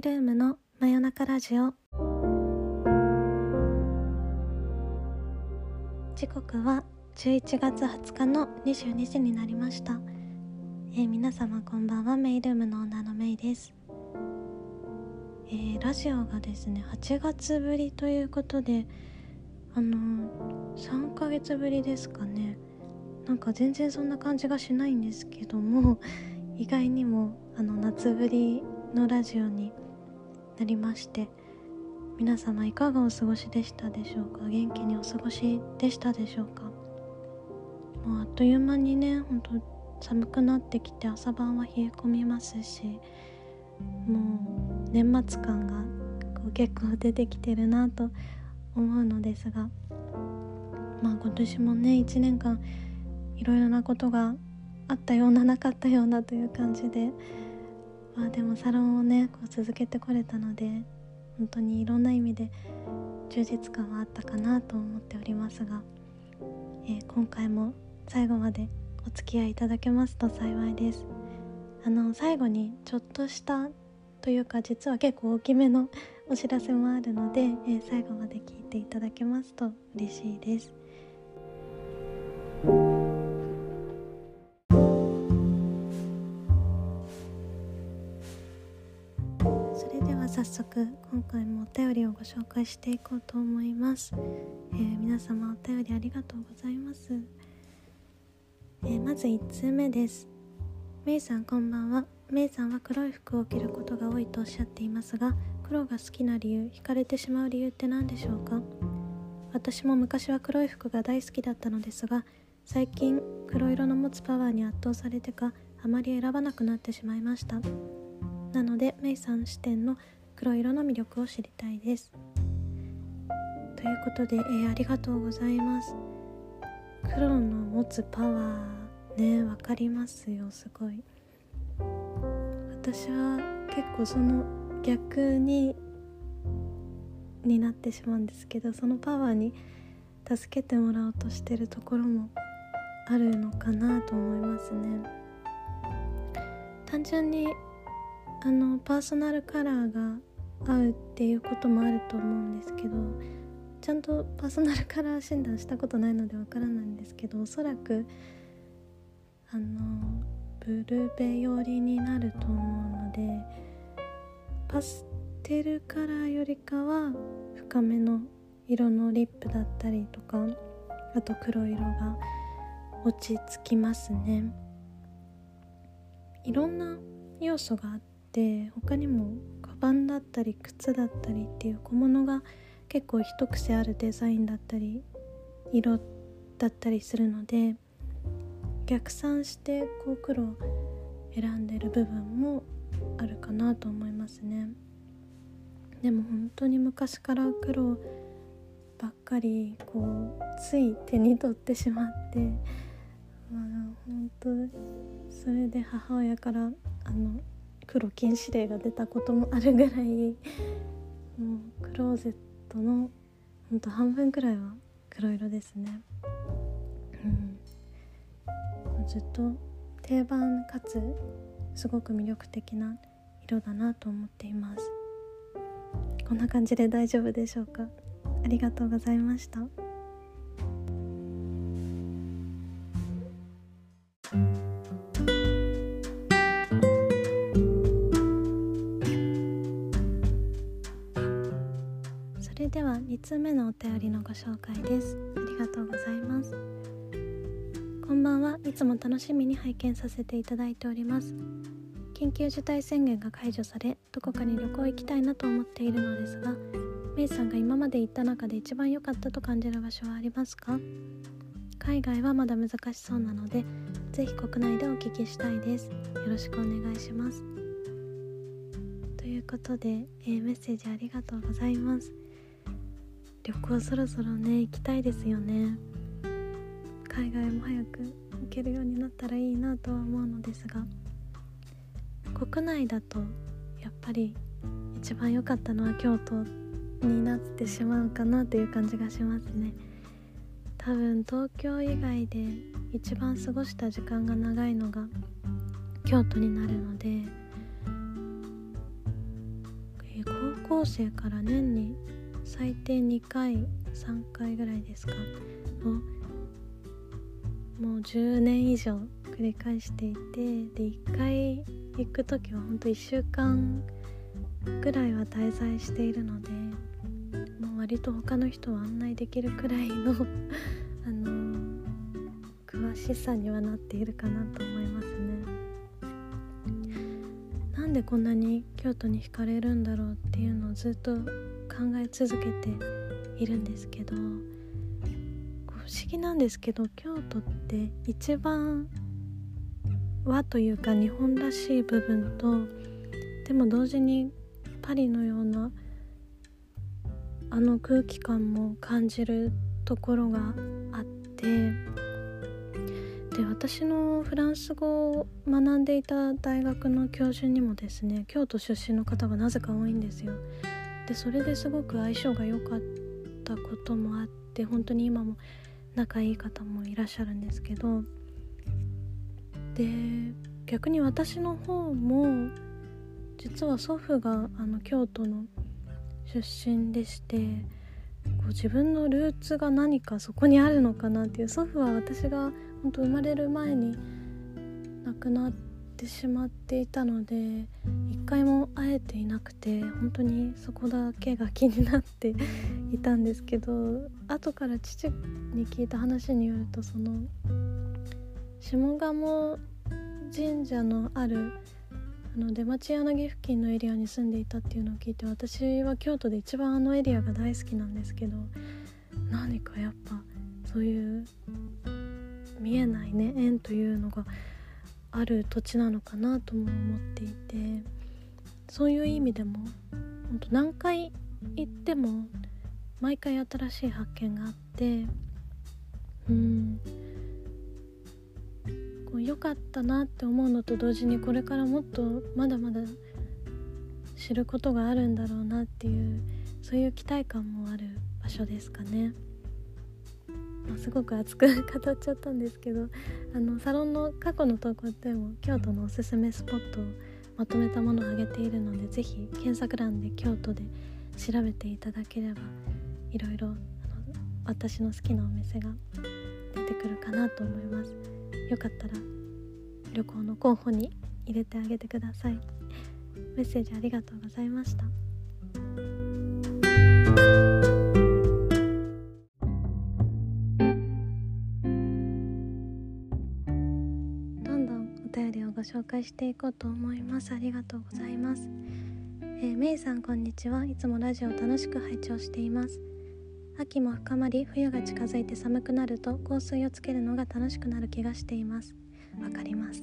イルームの真夜中ラジオ。時刻は11月20日の22時になりました、えー、皆様こんばんは。メイルームの女のメイです。えー、ラジオがですね8月ぶりということであの3ヶ月ぶりですかね。なんか全然そんな感じがしないんですけども意外にもあの夏ぶりのラジオになりまして皆様いかがお過ごしでしたでしょうか？元気にお過ごしでしたでしょうか？もうあっという間にねほんと寒くなってきて朝晩は冷え込みますしもう年末感がこう結構出てきてるなと思うのですがまあ今年もね1年間いろいろなことがあったようななかったようなという感じでまあでもサロンをねこう続けてこれたので本当にいろんな意味で充実感はあったかなと思っておりますが、えー、今回も最後までお付き合いいただけますと幸いです。あの最後にちょっとしたというか実は結構大きめのお知らせもあるので、えー、最後まで聞いていただけますと嬉しいです。早速今回もお便りをご紹介していこうと思います、えー、皆様お便りありがとうございます、えー、まず1通目です。メイさんこんばんは。メイさんは黒い服を着ることが多いとおっしゃっていますが黒が好きな理由惹かれてしまう理由って何でしょうか？私も昔は黒い服が大好きだったのですが最近黒色の持つパワーに圧倒されてかあまり選ばなくなってしまいました。なのでメイさん視点の黒色の魅力を知りたいです。ということで、えー、ありがとうございます。黒の持つパワーね分かりますよすごい。私は結構その逆にになってしまうんですけどそのパワーに助けてもらおうとしてるところもあるのかなと思いますね。単純にあのパーソナルカラーが合うっていうこともあると思うんですけどちゃんとパーソナルカラー診断したことないのでわからないんですけどおそらくあのブルーベ寄りになると思うのでパステルカラーよりかは深めの色のリップだったりとかあと黒色が落ち着きますね。いろんな要素があって他にもバンだったり靴だったりっていう小物が結構一癖あるデザインだったり色だったりするので逆算してこう黒を選んでる部分もあるかなと思いますね。でも本当に昔から黒ばっかりこうつい手に取ってしまってまあ本当それで母親からあの黒禁止令が出たこともあるぐらいもうクローゼットのほんと半分くらいは黒色ですね。うん。ずっと定番かつすごく魅力的な色だなと思っています。こんな感じで大丈夫でしょうか？ありがとうございました。では2通目のお便りのご紹介です。ありがとうございます。こんばんはいつも楽しみに拝見させていただいております。緊急事態宣言が解除されどこかに旅行行きたいなと思っているのですがメイさんが今まで行った中で一番良かったと感じる場所はありますか？海外はまだ難しそうなのでぜひ国内でお聞きしたいです。よろしくお願いします。ということで、えー、メッセージありがとうございます。旅行そろそろね行きたいですよね。海外も早く行けるようになったらいいなとは思うのですが国内だとやっぱり一番良かったのは京都になってしまうかなという感じがしますね。多分東京以外で一番過ごした時間が長いのが京都になるので高校生から年に最低2回3回ぐらいですか？をもう10年以上繰り返していてで1回行く時はほんと1週間ぐらいは滞在しているのでもう割と他の人を案内できるくらいの あの詳しさにはなっているかなと思いますね。なんでこんなに京都に惹かれるんだろうっていうのをずっと考え続けているんですけど不思議なんですけど京都って一番和というか日本らしい部分とでも同時にパリのようなあの空気感も感じるところがあってで私のフランス語を学んでいた大学の教授にもですね京都出身の方がなぜか多いんですよ。でそれですごく相性が良かったこともあって本当に今も仲いい方もいらっしゃるんですけどで逆に私の方も実は祖父があの京都の出身でしてこう自分のルーツが何かそこにあるのかなっていう祖父は私が本当生まれる前に亡くなっててしまっていたので一回も会えていなくて本当にそこだけが気になって いたんですけど後から父に聞いた話によるとその下鴨神社のあるあの出町柳付近のエリアに住んでいたっていうのを聞いて私は京都で一番あのエリアが大好きなんですけど何かやっぱそういう見えないね縁というのがある土地なのかなとも思っていてそういう意味でも本当何回行っても毎回新しい発見があってうんこう良かったなって思うのと同時にこれからもっとまだまだ知ることがあるんだろうなっていうそういう期待感もある場所ですかね。まあ、すごく熱く語っちゃったんですけどあのサロンの過去の投稿でも京都のおすすめスポットをまとめたものをあげているので是非検索欄で京都で調べていただければいろいろ私の好きなお店が出てくるかなと思います。よかったら旅行の候補に入れてあげてください。メッセージありがとうございました。ご紹介していこうと思います。ありがとうございます。えー、めいさんこんにちは。いつもラジオを楽しく拝聴しています。秋も深まり冬が近づいて寒くなると香水をつけるのが楽しくなる気がしています。わかります。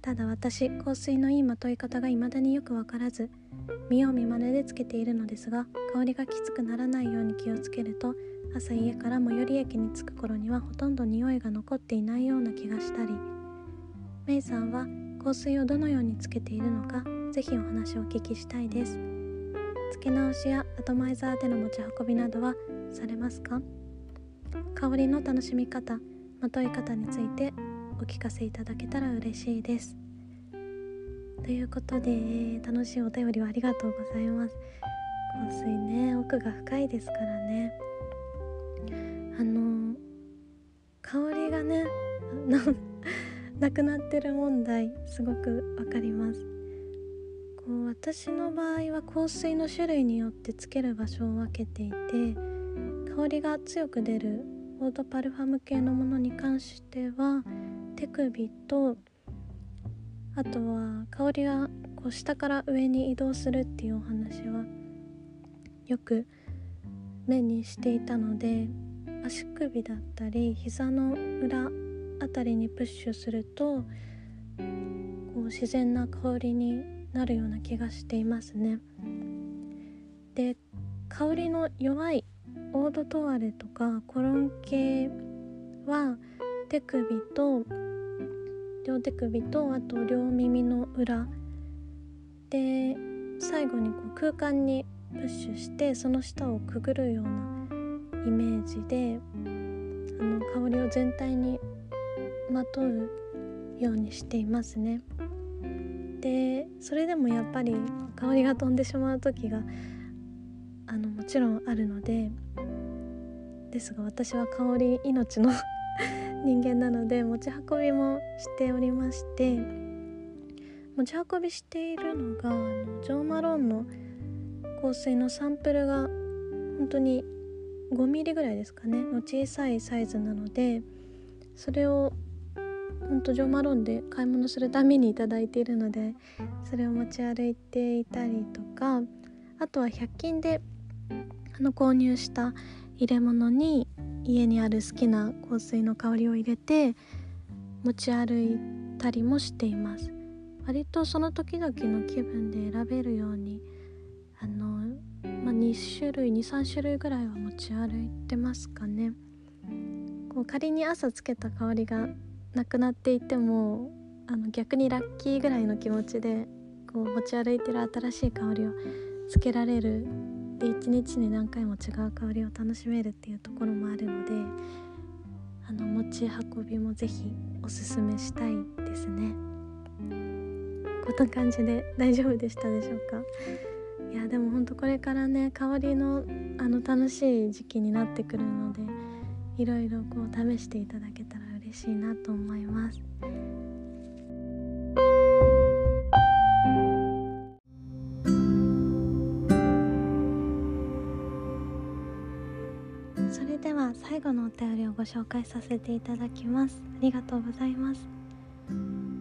ただ私香水のいいまとい方が未だによくわからず見よう見まねでつけているのですが香りがきつくならないように気をつけると朝家から最寄り駅に着く頃にはほとんど匂いが残っていないような気がしたりメイさんは香水をどのようにつけているのかぜひお話をお聞きしたいです。付け直しやアトマイザーでの持ち運びなどはされますか？香りの楽しみ方まとい方についてお聞かせいただけたら嬉しいです。ということで楽しいお便りをありがとうございます。香水ね奥が深いですからね。あの香りがね なくなってる問題すごくわかります。こう私の場合は香水の種類によってつける場所を分けていて香りが強く出るオードパルファム系のものに関しては手首とあとは香りがこう下から上に移動するっていうお話はよく目にしていたので足首だったり膝の裏あたりにプッシュするとこう自然な香りになるような気がしていますね。で香りの弱いオードトワレとかコロン系は手首と両手首とあと両耳の裏。で最後にこう空間にプッシュしてその下をくぐるようなイメージであの香りを全体にまとうようにしていますね。でそれでもやっぱり香りが飛んでしまう時があのもちろんあるのでですが私は香り命の 人間なので持ち運びもしておりまして持ち運びしているのがあのジョーマローンの香水のサンプルが本当に5ミリぐらいですかねの小さいサイズなのでそれを本当ジョーマロンで買い物するために頂いているのでそれを持ち歩いていたりとかあとは100均であの購入した入れ物に家にある好きな香水の香りを入れて持ち歩いたりもしています。割とその時々の気分で選べるようにあの、まあ、2種類23種類ぐらいは持ち歩いてますかね。こう仮に朝つけた香りがなくなっていてもあの逆にラッキーぐらいの気持ちでこう持ち歩いてる新しい香りをつけられるで一日に何回も違う香りを楽しめるっていうところもあるのであの持ち運びも是非おすすめしたいですね。こんな感じで大丈夫でしたでしょうか？いやでもほんとこれからね香りのあの楽しい時期になってくるのでいろいろこう試していただけ嬉しいなと思います。それでは最後のお便りをご紹介させていただきます。ありがとうございます。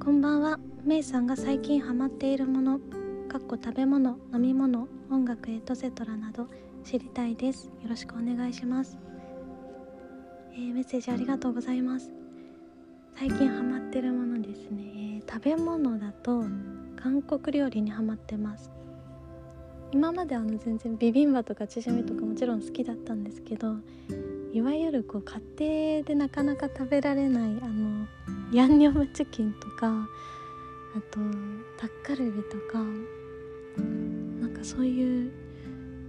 こんばんは。メイさんが最近ハマっているものかっこ食べ物飲み物音楽エトセトラなど知りたいです。よろしくお願いします。えー、メッセージありがとうございます。最近ハマってるものですね、えー、食べ物だと韓国料理にハマってます。今まであの全然ビビンバとかチヂミとかもちろん好きだったんですけどいわゆるこう家庭でなかなか食べられないあのヤンニョムチキンとかあとタッカルビとかなんかそういう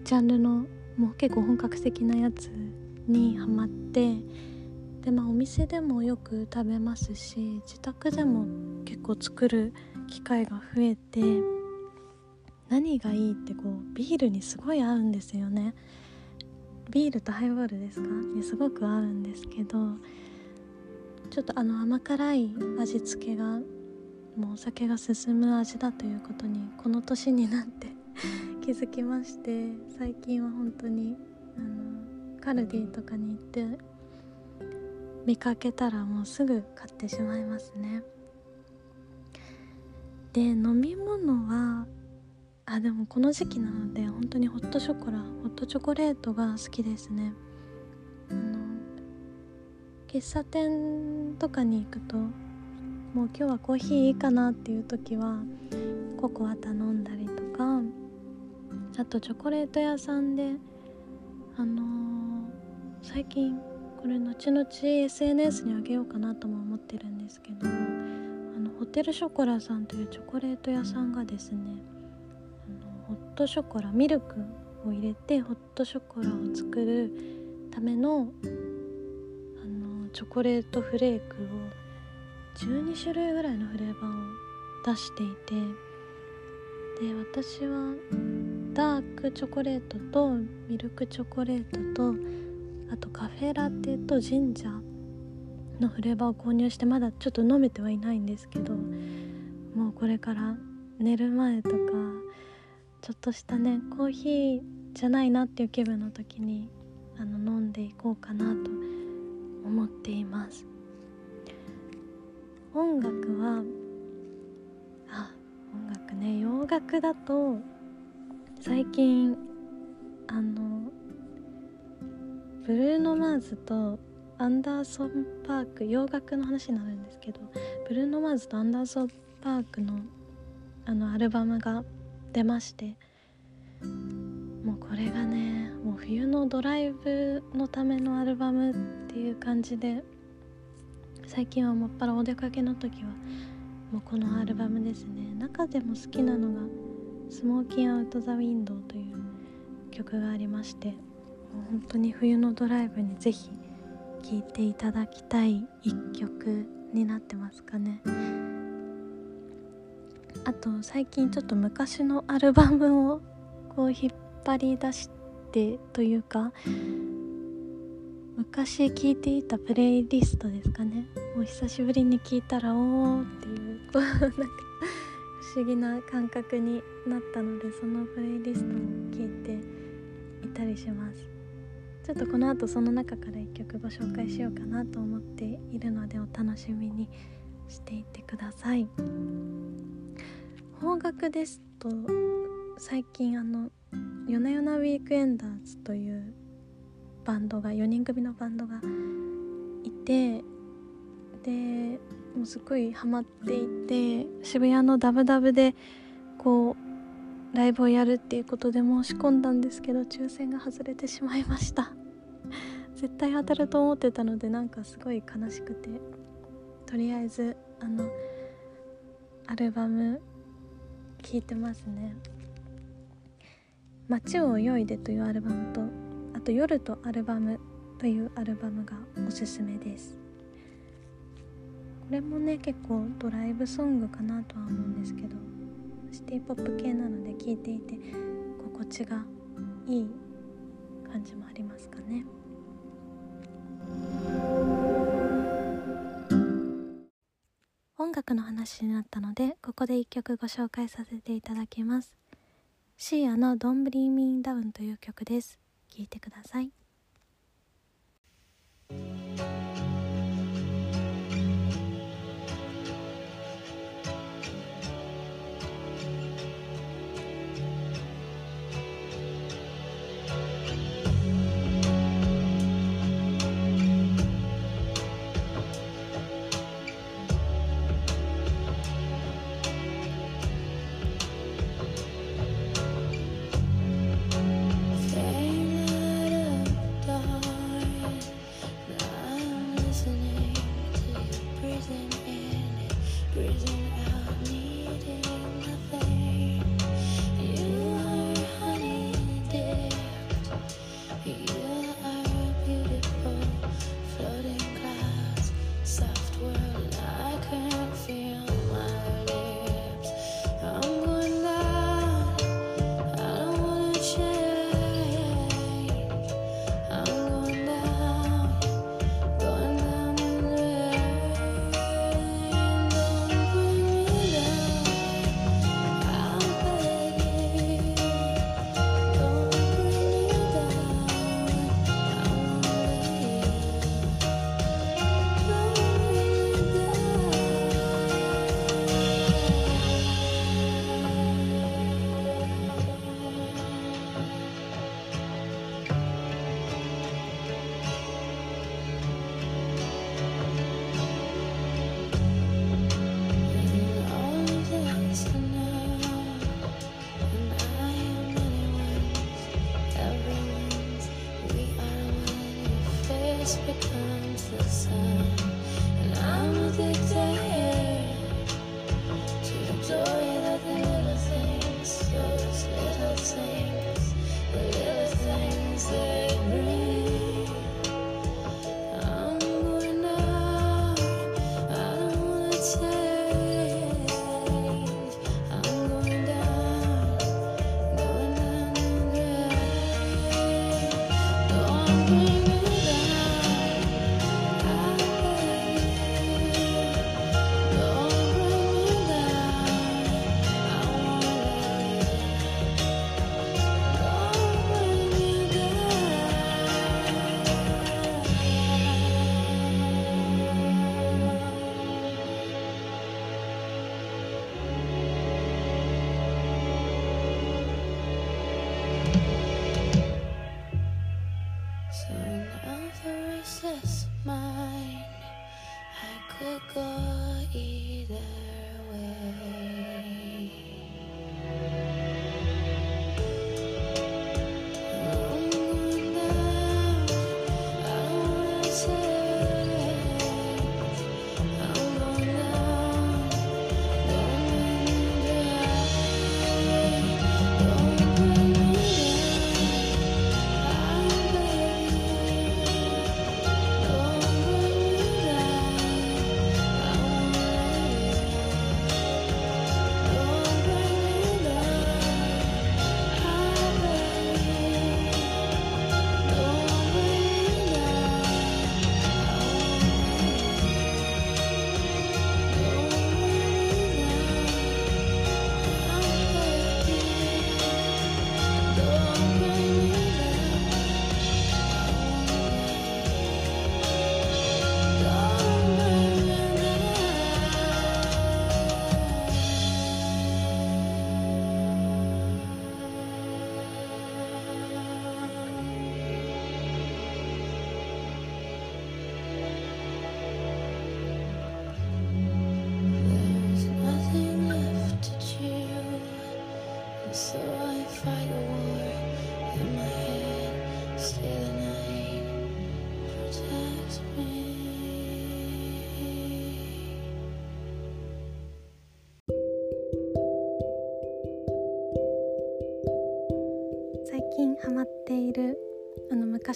ジャンルのもう結構本格的なやつにハマってでまあお店でもよく食べますし自宅でも結構作る機会が増えて何がいいってこうビールにすごい合うんですよね。ビールとハイボールですか？にすごく合うんですけどちょっとあの甘辛い味付けがもうお酒が進む味だということにこの年になって 気づきまして最近は本当にあのカルディとかに行って見かけたらもうすぐ買ってしまいますね。で飲み物はあでもこの時期なので本当にホットショコラホットチョコレートが好きですね。あの喫茶店とかに行くともう今日はコーヒーいいかなっていう時はココア頼んだりとかあとチョコレート屋さんであのー、最近これ後々 SNS にあげようかなとも思ってるんですけどあのホテルショコラさんというチョコレート屋さんがですねあのホットショコラミルクを入れてホットショコラを作るためのあのチョコレートフレークを12種類ぐらいのフレーバーを出していてで私はダークチョコレートとミルクチョコレートとあとカフェラテとジンジャーのフレーバーを購入してまだちょっと飲めてはいないんですけどもうこれから寝る前とかちょっとしたねコーヒーじゃないなっていう気分の時にあの飲んでいこうかなと思っています。音楽はあ音楽ね洋楽だと最近あのブルーノ・マーズとアンダーソン・パーク洋楽の話になるんですけどブルーノ・マーズとアンダーソン・パークのあのアルバムが出ましてもうこれがねもう冬のドライブのためのアルバムっていう感じで最近はもっぱらお出かけの時はもうこのアルバムですね。中でも好きなのが「スモーキン・アウト・ザ・ウィンドウ」という曲がありまして本当に冬のドライブにぜひ聴いていただきたい一曲になってますかね。あと最近ちょっと昔のアルバムをこう引っ張り出してというか昔聴いていたプレイリストですかね。もう久しぶりに聴いたらおーっていうこうなんか不思議な感覚になったのでそのプレイリストを聴いていたりします。ちょっとこの後その中から1曲ご紹介しようかなと思っているのでお楽しみにしていてください。邦楽ですと最近あの「夜な夜なウィークエンダーズ」というバンドが4人組のバンドがいてでもうすごいハマっていて渋谷のダブダブでこうライブをやるっていうことで申し込んだんですけど抽選が外れてしまいました。絶対当たると思ってたのでなんかすごい悲しくて。とりあえずあのアルバム聴いてますね「街を泳いで」というアルバムとあと「夜とアルバム」というアルバムがおすすめです。これもね結構ドライブソングかなとは思うんですけど。シティポップ系なので聴いていて心地がいい感じもありますかね。音楽の話になったのでここで1曲ご紹介させていただきます。シーアの「Don't Bring Me Down」という曲です。聴いてください。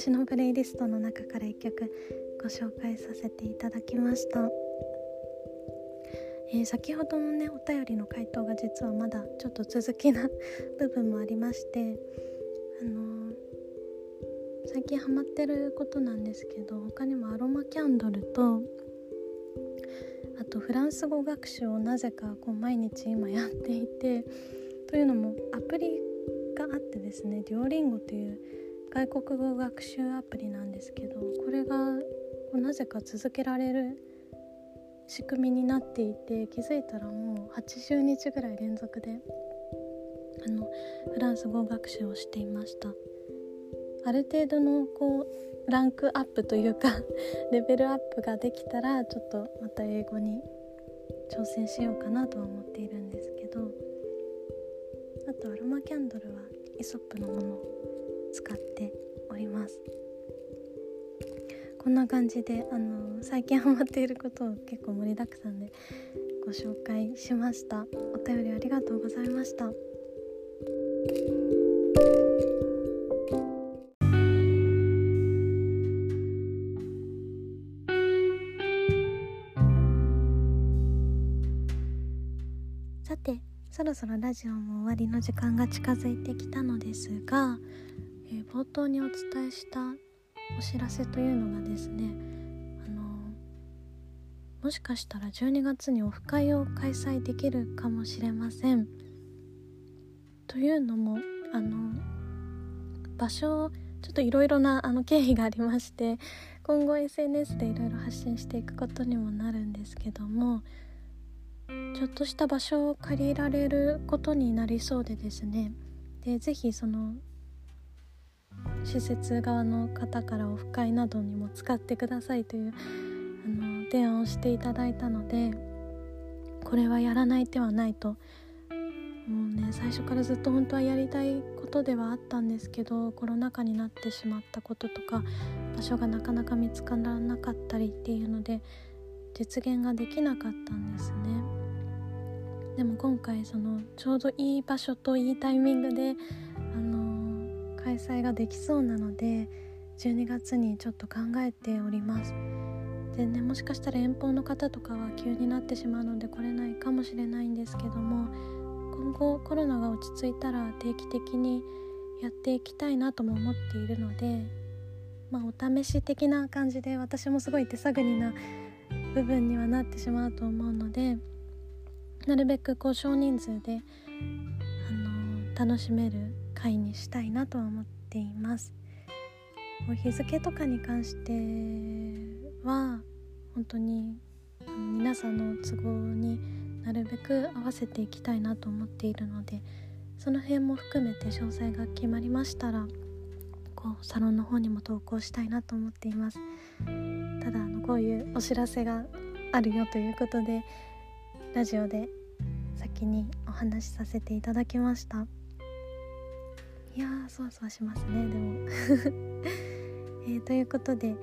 あの昔のプレイリストの中から1曲ご紹介させていただきました、えー、先ほどのねお便りの回答が実はまだちょっと続きな部分もありましてあのー、最近ハマってることなんですけど他にもアロマキャンドルとあとフランス語学習をなぜかこう毎日今やっていてというのもアプリがあってですねデュオリンゴという外国語学習アプリなんですけどこれがなぜか続けられる仕組みになっていて気づいたらもう80日ぐらい連続であのフランス語学習をしていました。ある程度のこうランクアップというか レベルアップができたらちょっとまた英語に挑戦しようかなとは思っているんですけどあとアロマキャンドルはイソップのもの。を使っております。こんな感じであの最近ハマっていることを結構盛りだくさんでご紹介しました。お便りありがとうございました。さてそろそろラジオも終わりの時間が近づいてきたのですが、えー、冒頭にお伝えしたお知らせというのがですねあのもしかしたら12月にオフ会を開催できるかもしれません。というのもあの場所をちょっといろいろなあの経緯がありまして今後 SNS でいろいろ発信していくことにもなるんですけどもちょっとした場所を借りられることになりそうでですねでぜひその施設側の方からオフ会などにも使ってくださいというあの提案をしていただいたのでこれはやらない手はないと。もうね最初からずっと本当はやりたいことではあったんですけどコロナ禍になってしまったこととか場所がなかなか見つからなかったりっていうので実現ができなかったんですね。でも今回そのちょうどいい場所といいタイミングで、開催ができそうなので12月にちょっと考えております。でねもしかしたら遠方の方とかは急になってしまうので来れないかもしれないんですけども今後コロナが落ち着いたら定期的にやっていきたいなとも思っているのでまあお試し的な感じで私もすごい手探りな部分にはなってしまうと思うのでなるべくこう少人数で、あの楽しめる回にしたいなとは思っています。日付とかに関しては本当に皆さんの都合になるべく合わせていきたいなと思っているのでその辺も含めて詳細が決まりましたらこうサロンの方にも投稿したいなと思っていますただあのこういうお知らせがあるよということでラジオで先にお話しさせていただきましたいやーそわそわしますねでも。えー、ということで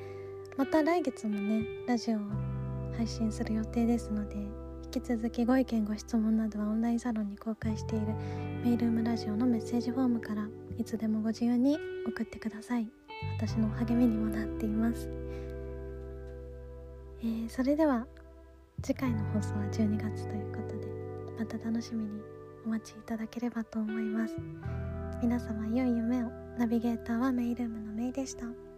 また来月もねラジオを配信する予定ですので引き続きご意見ご質問などはオンラインサロンに公開しているメイルームラジオのメッセージフォームからいつでもご自由に送ってください。私の励みにもなっています、えー、それでは次回の放送は12月ということでまた楽しみにお待ちいただければと思います。皆様良い夢をナビゲーターはメイルームのメイでした。